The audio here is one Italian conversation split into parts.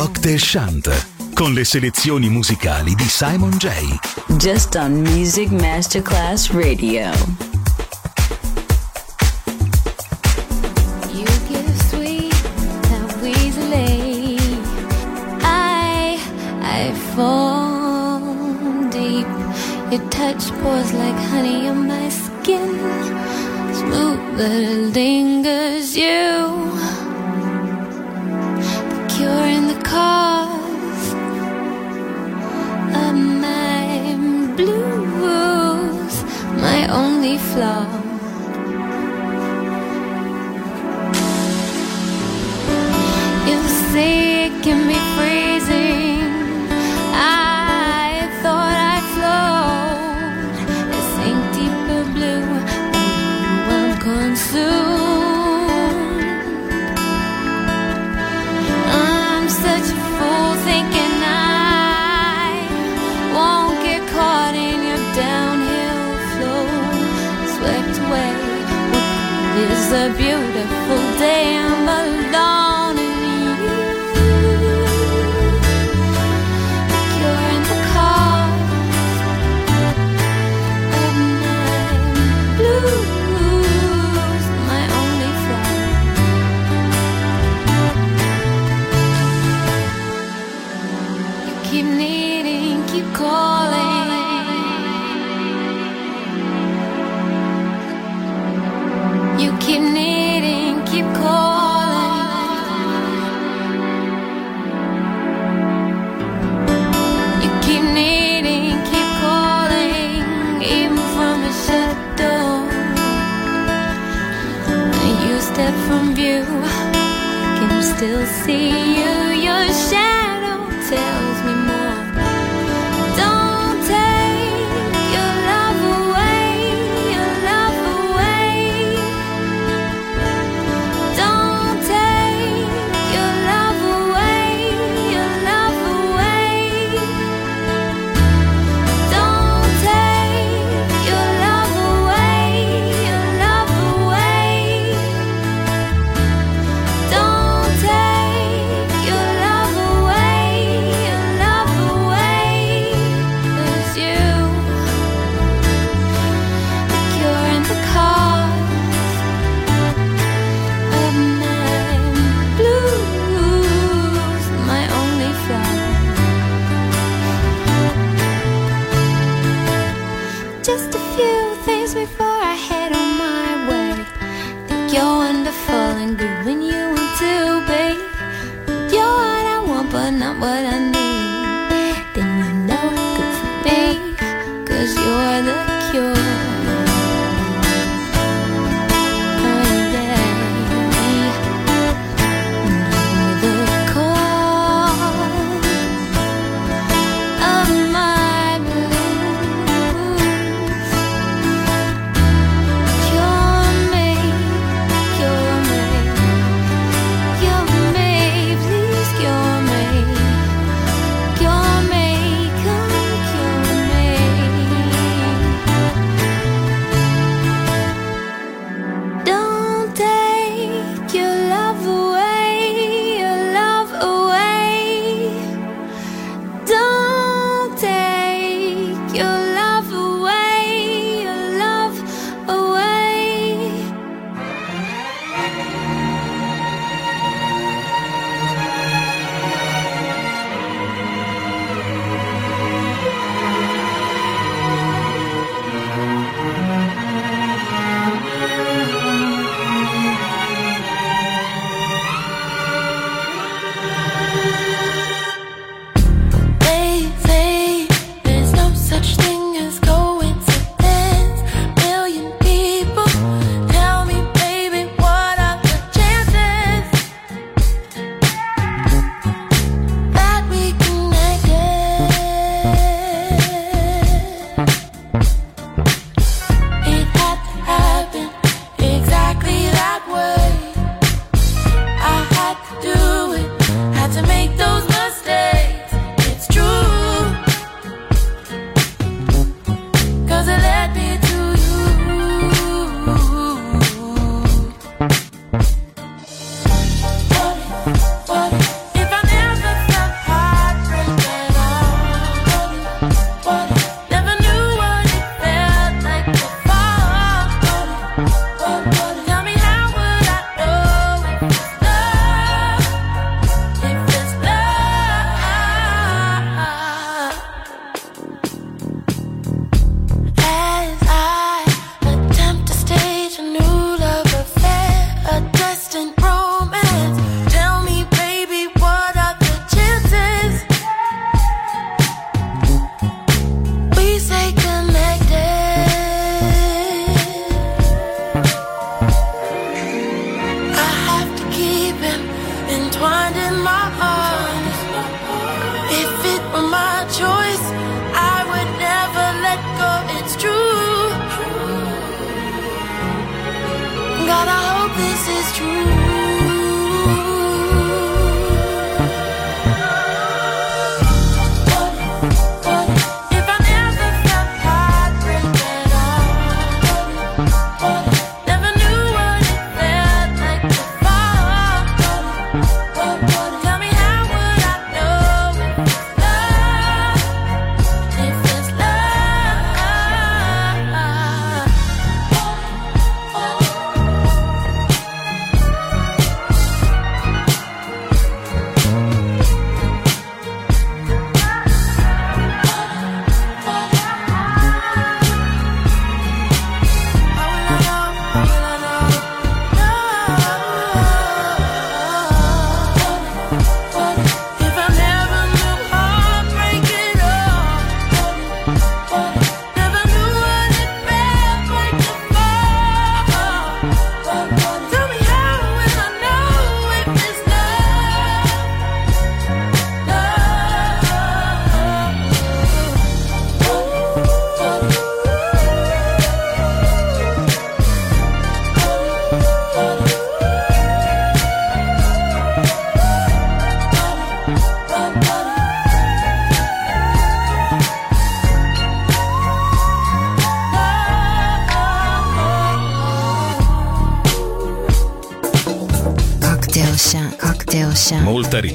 Cocktail Shant con le selezioni musicali di Simon J. Just on Music Masterclass Radio. Your touch pours like honey on my skin, smooth but it. love.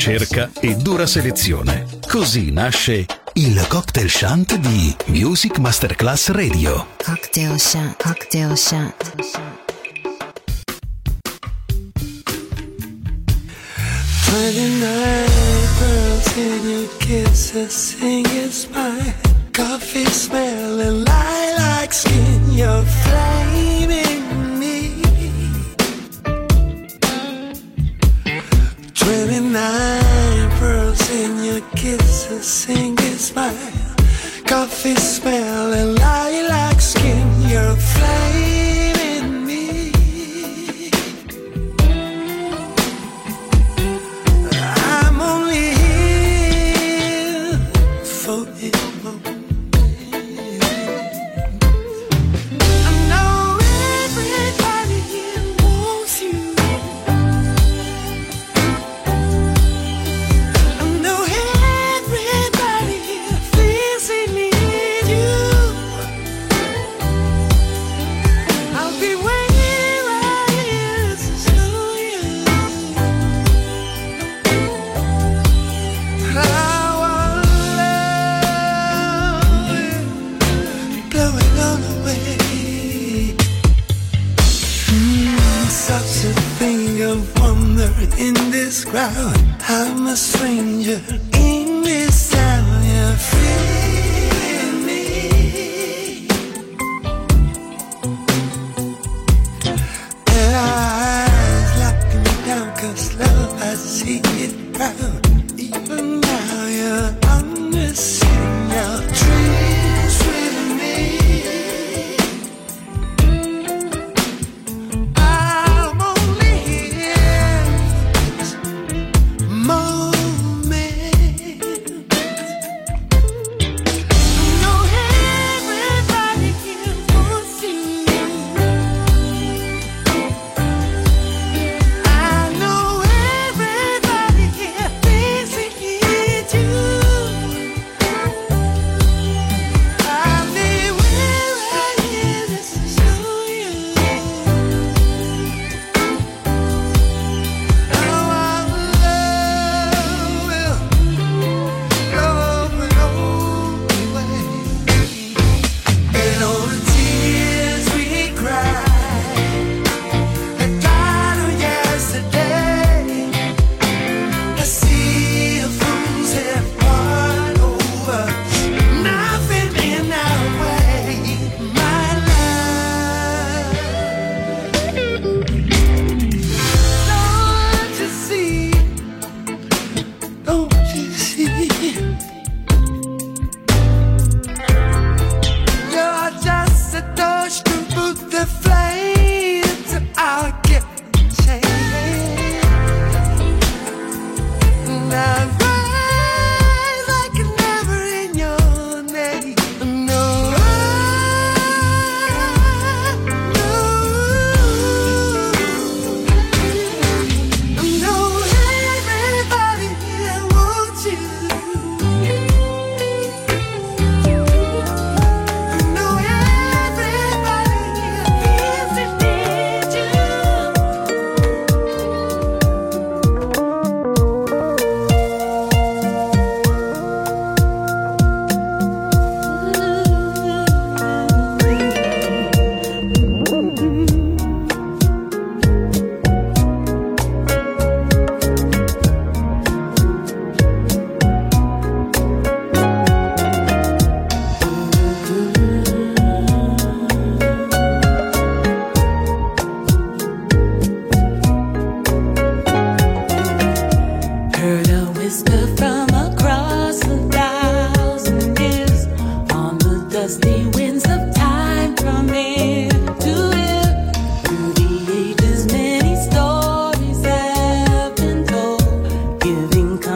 ricerca e dura selezione. Così nasce il cocktail shunt di Music Masterclass Radio. Cocktail shunt, cocktail shunt. Friday night, girls in your kisses, sing it's my coffee smell.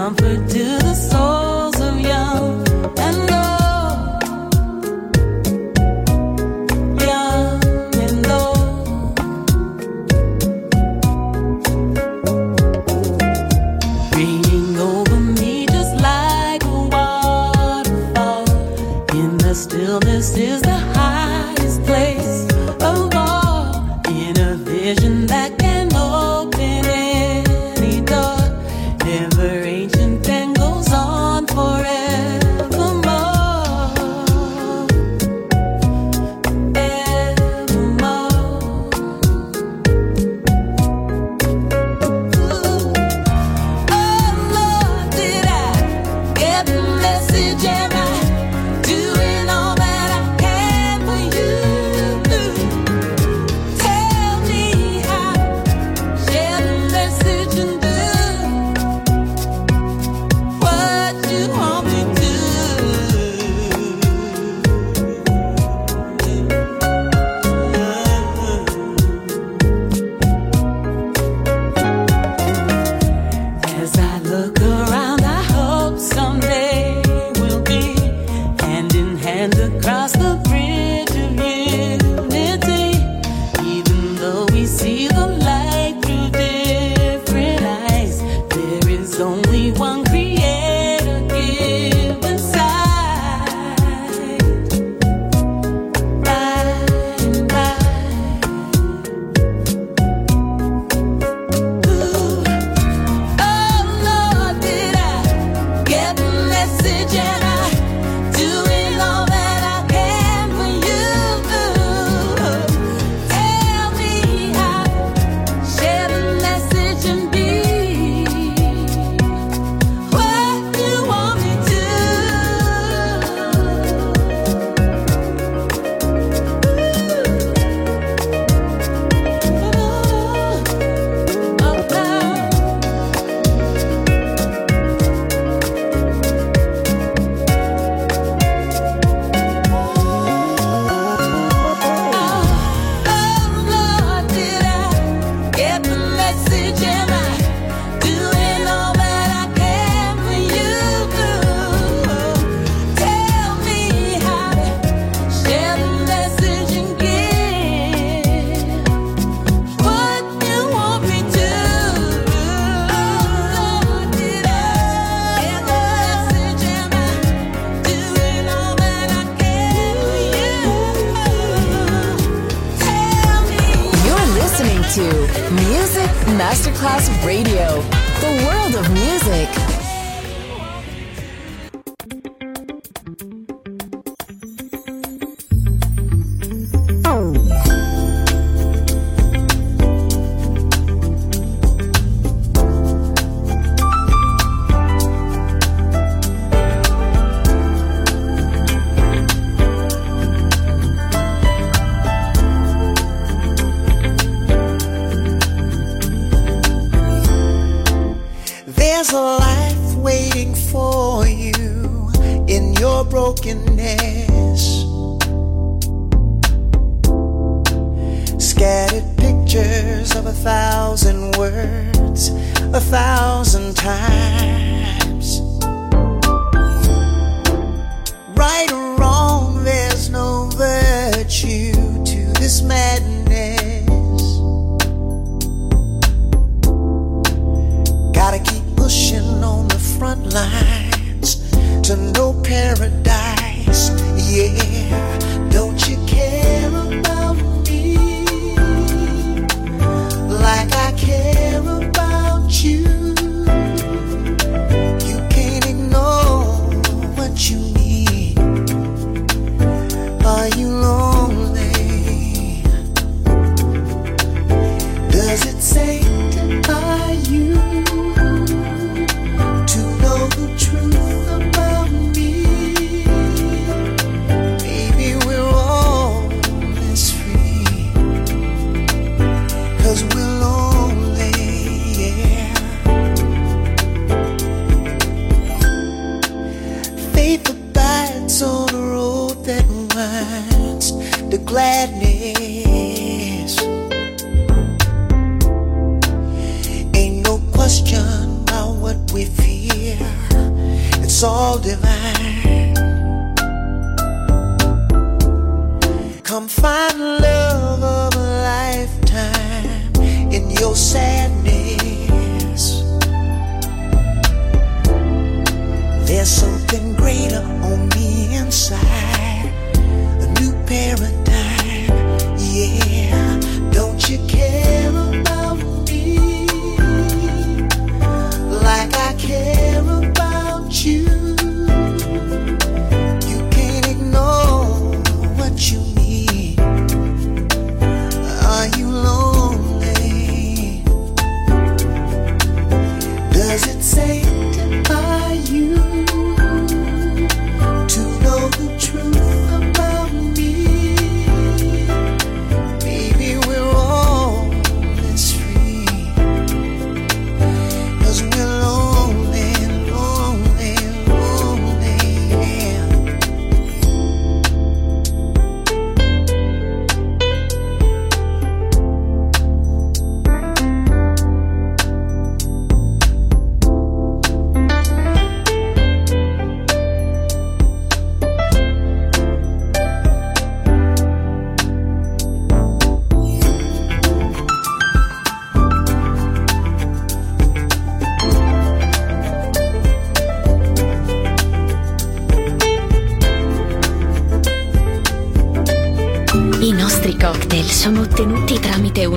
comfort to brokenness. Scattered pictures of a thousand words, a thousand times. Right or wrong, there's no virtue to this madness. Gotta keep pushing on the front line to no paradise. Yeah, don't you care about me like I care? It's all divine. Come find love of a lifetime in your sadness.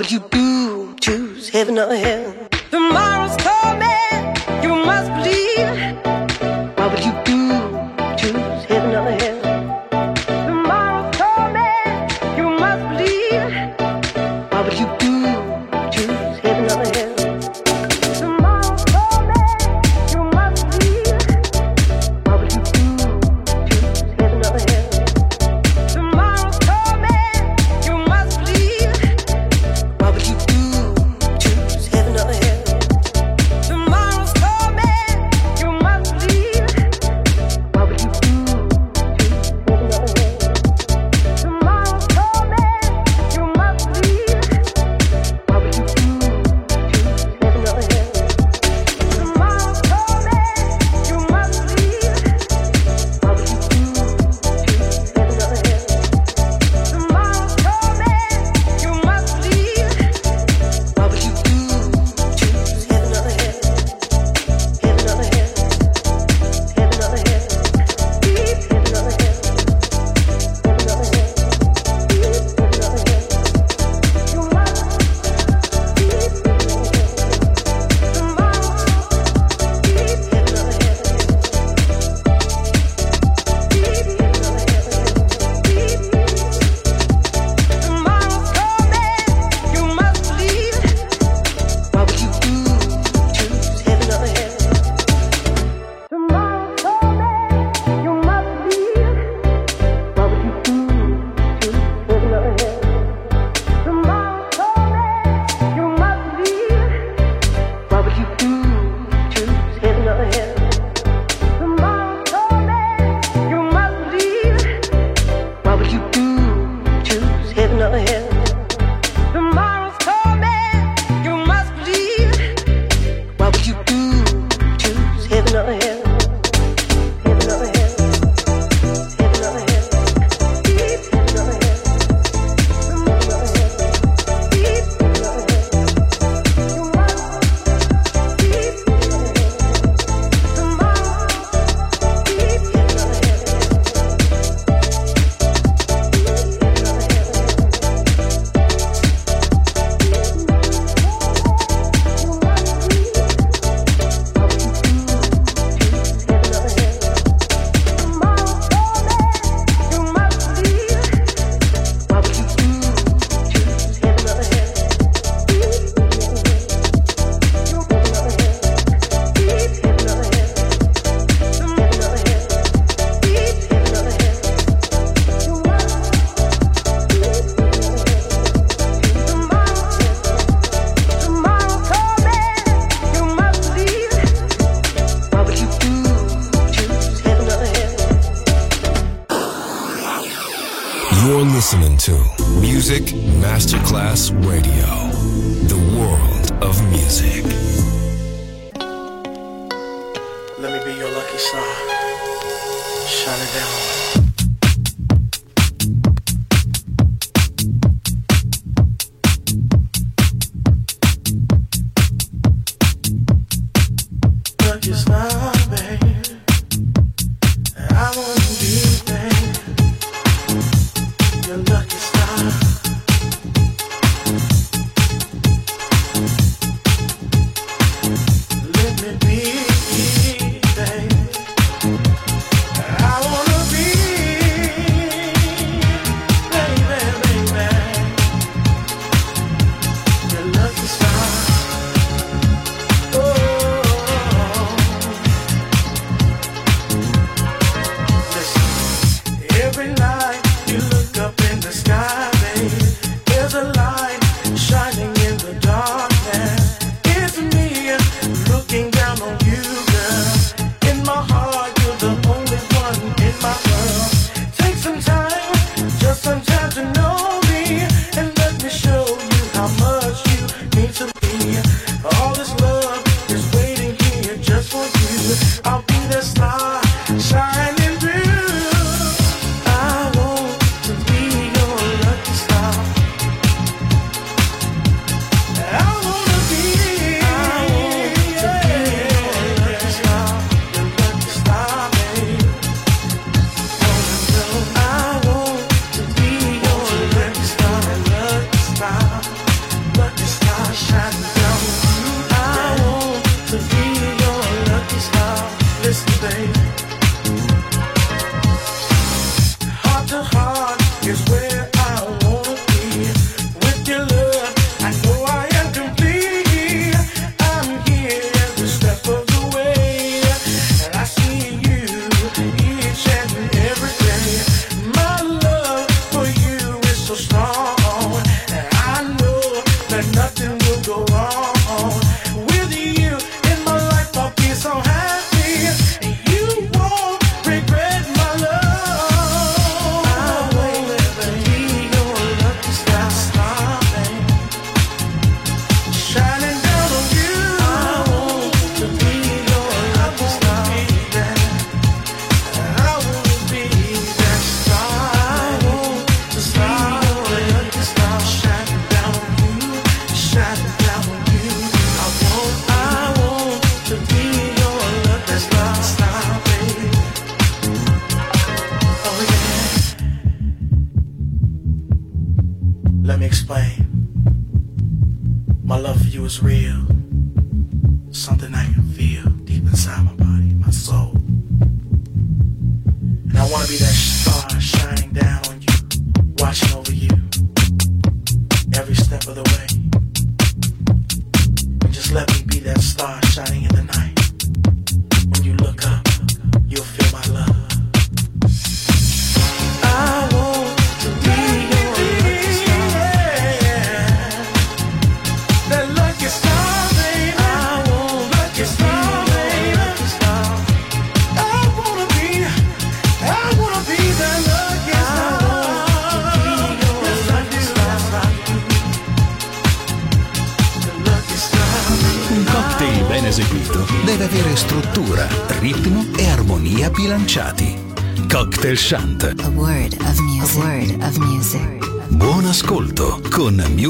W was real.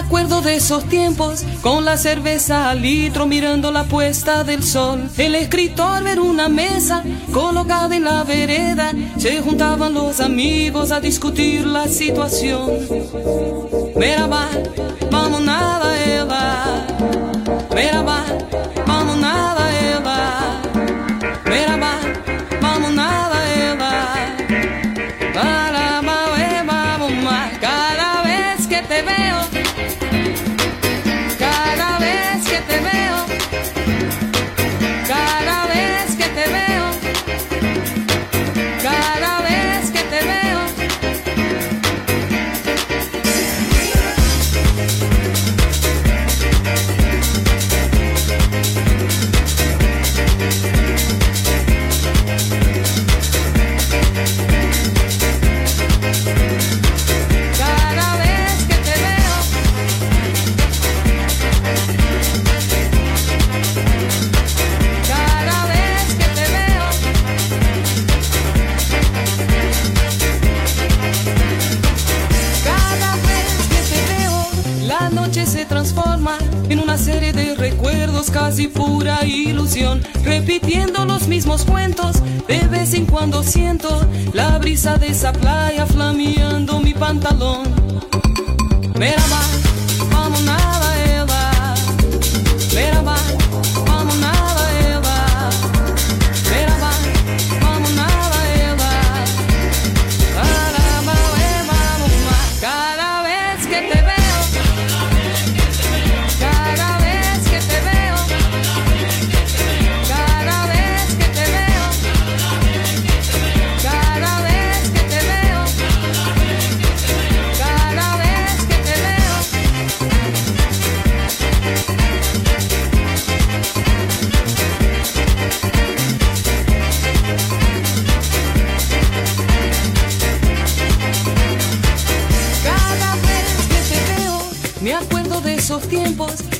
acuerdo de esos tiempos, con la cerveza al litro mirando la puesta del sol. El escritor ver una mesa colocada en la vereda, se juntaban los amigos a discutir la situación. Merhaba, vamos nada.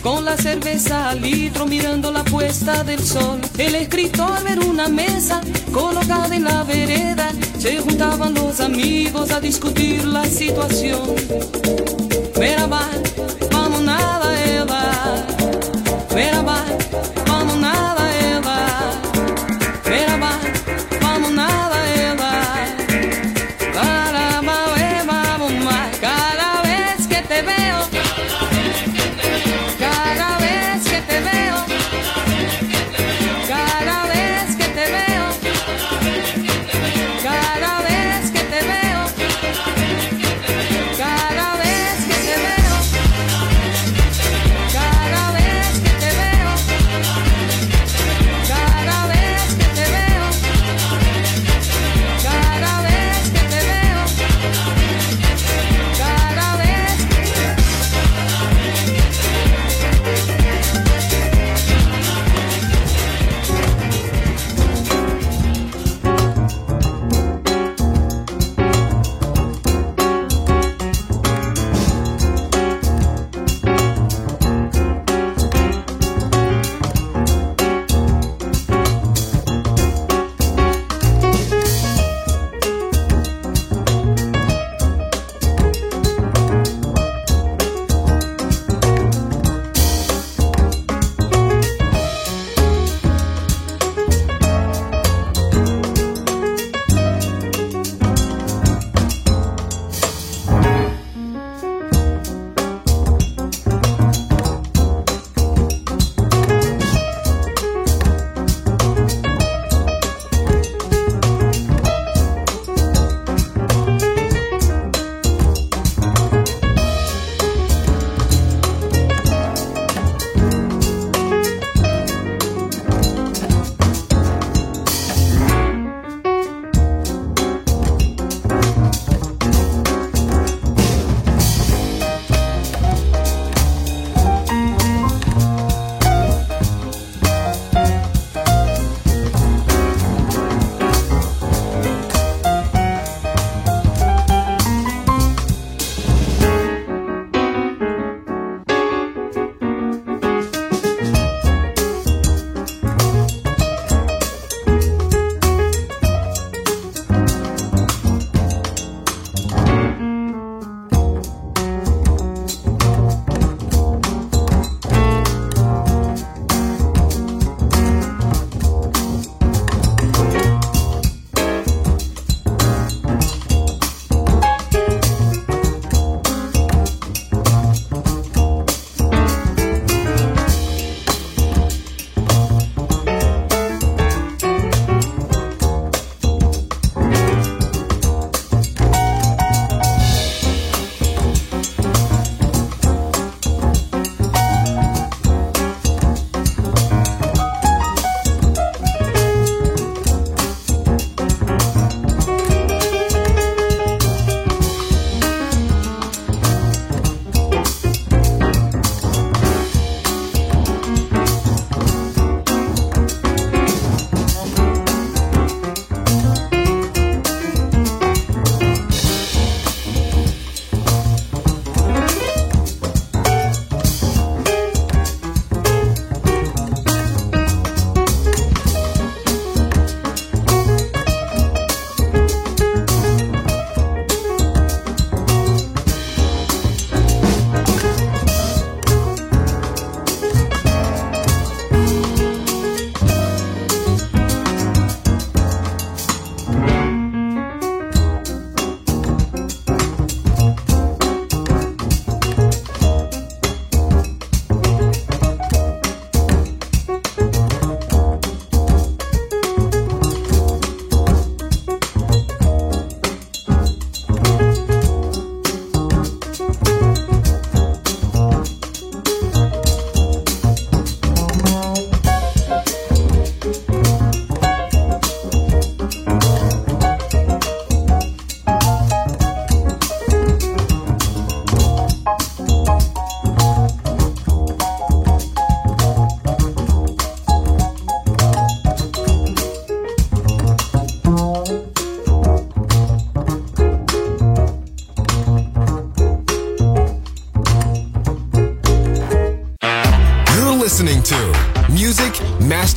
con la cerveza al litro mirando la puesta del sol. El escritor ver una mesa colocada en la vereda, se juntaban los amigos a discutir la situación. Merhaba, vamos nada, Eva. Merhaba.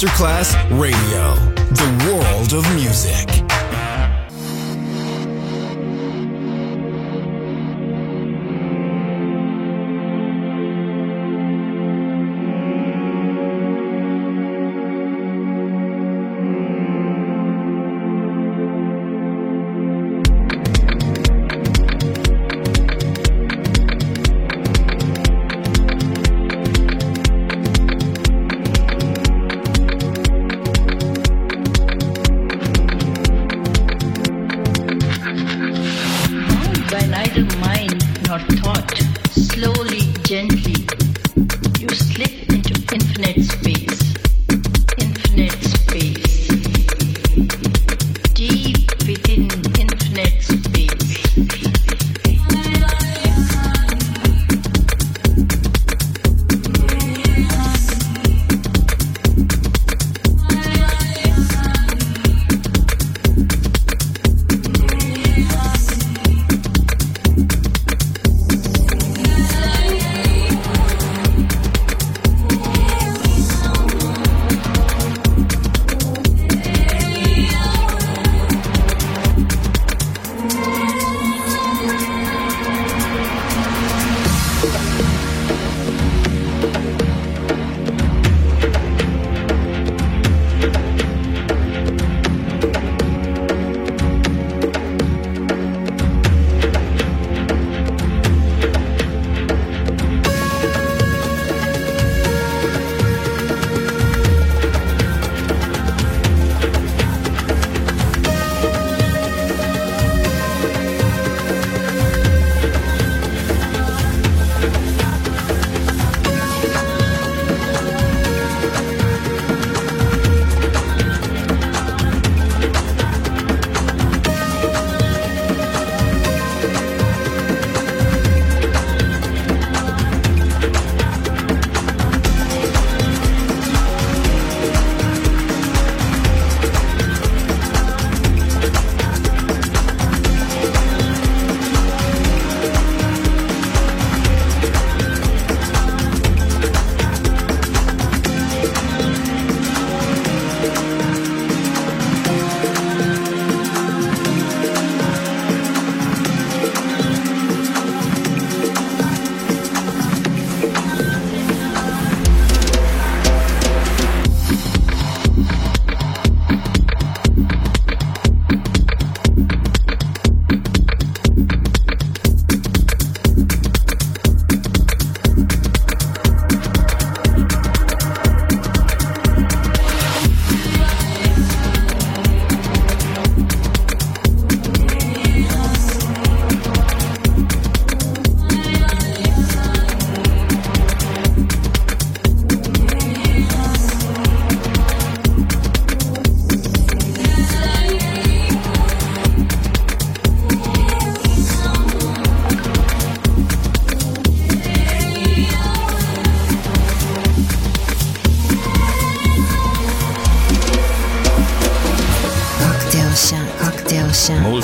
Masterclass Radio.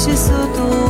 și sutul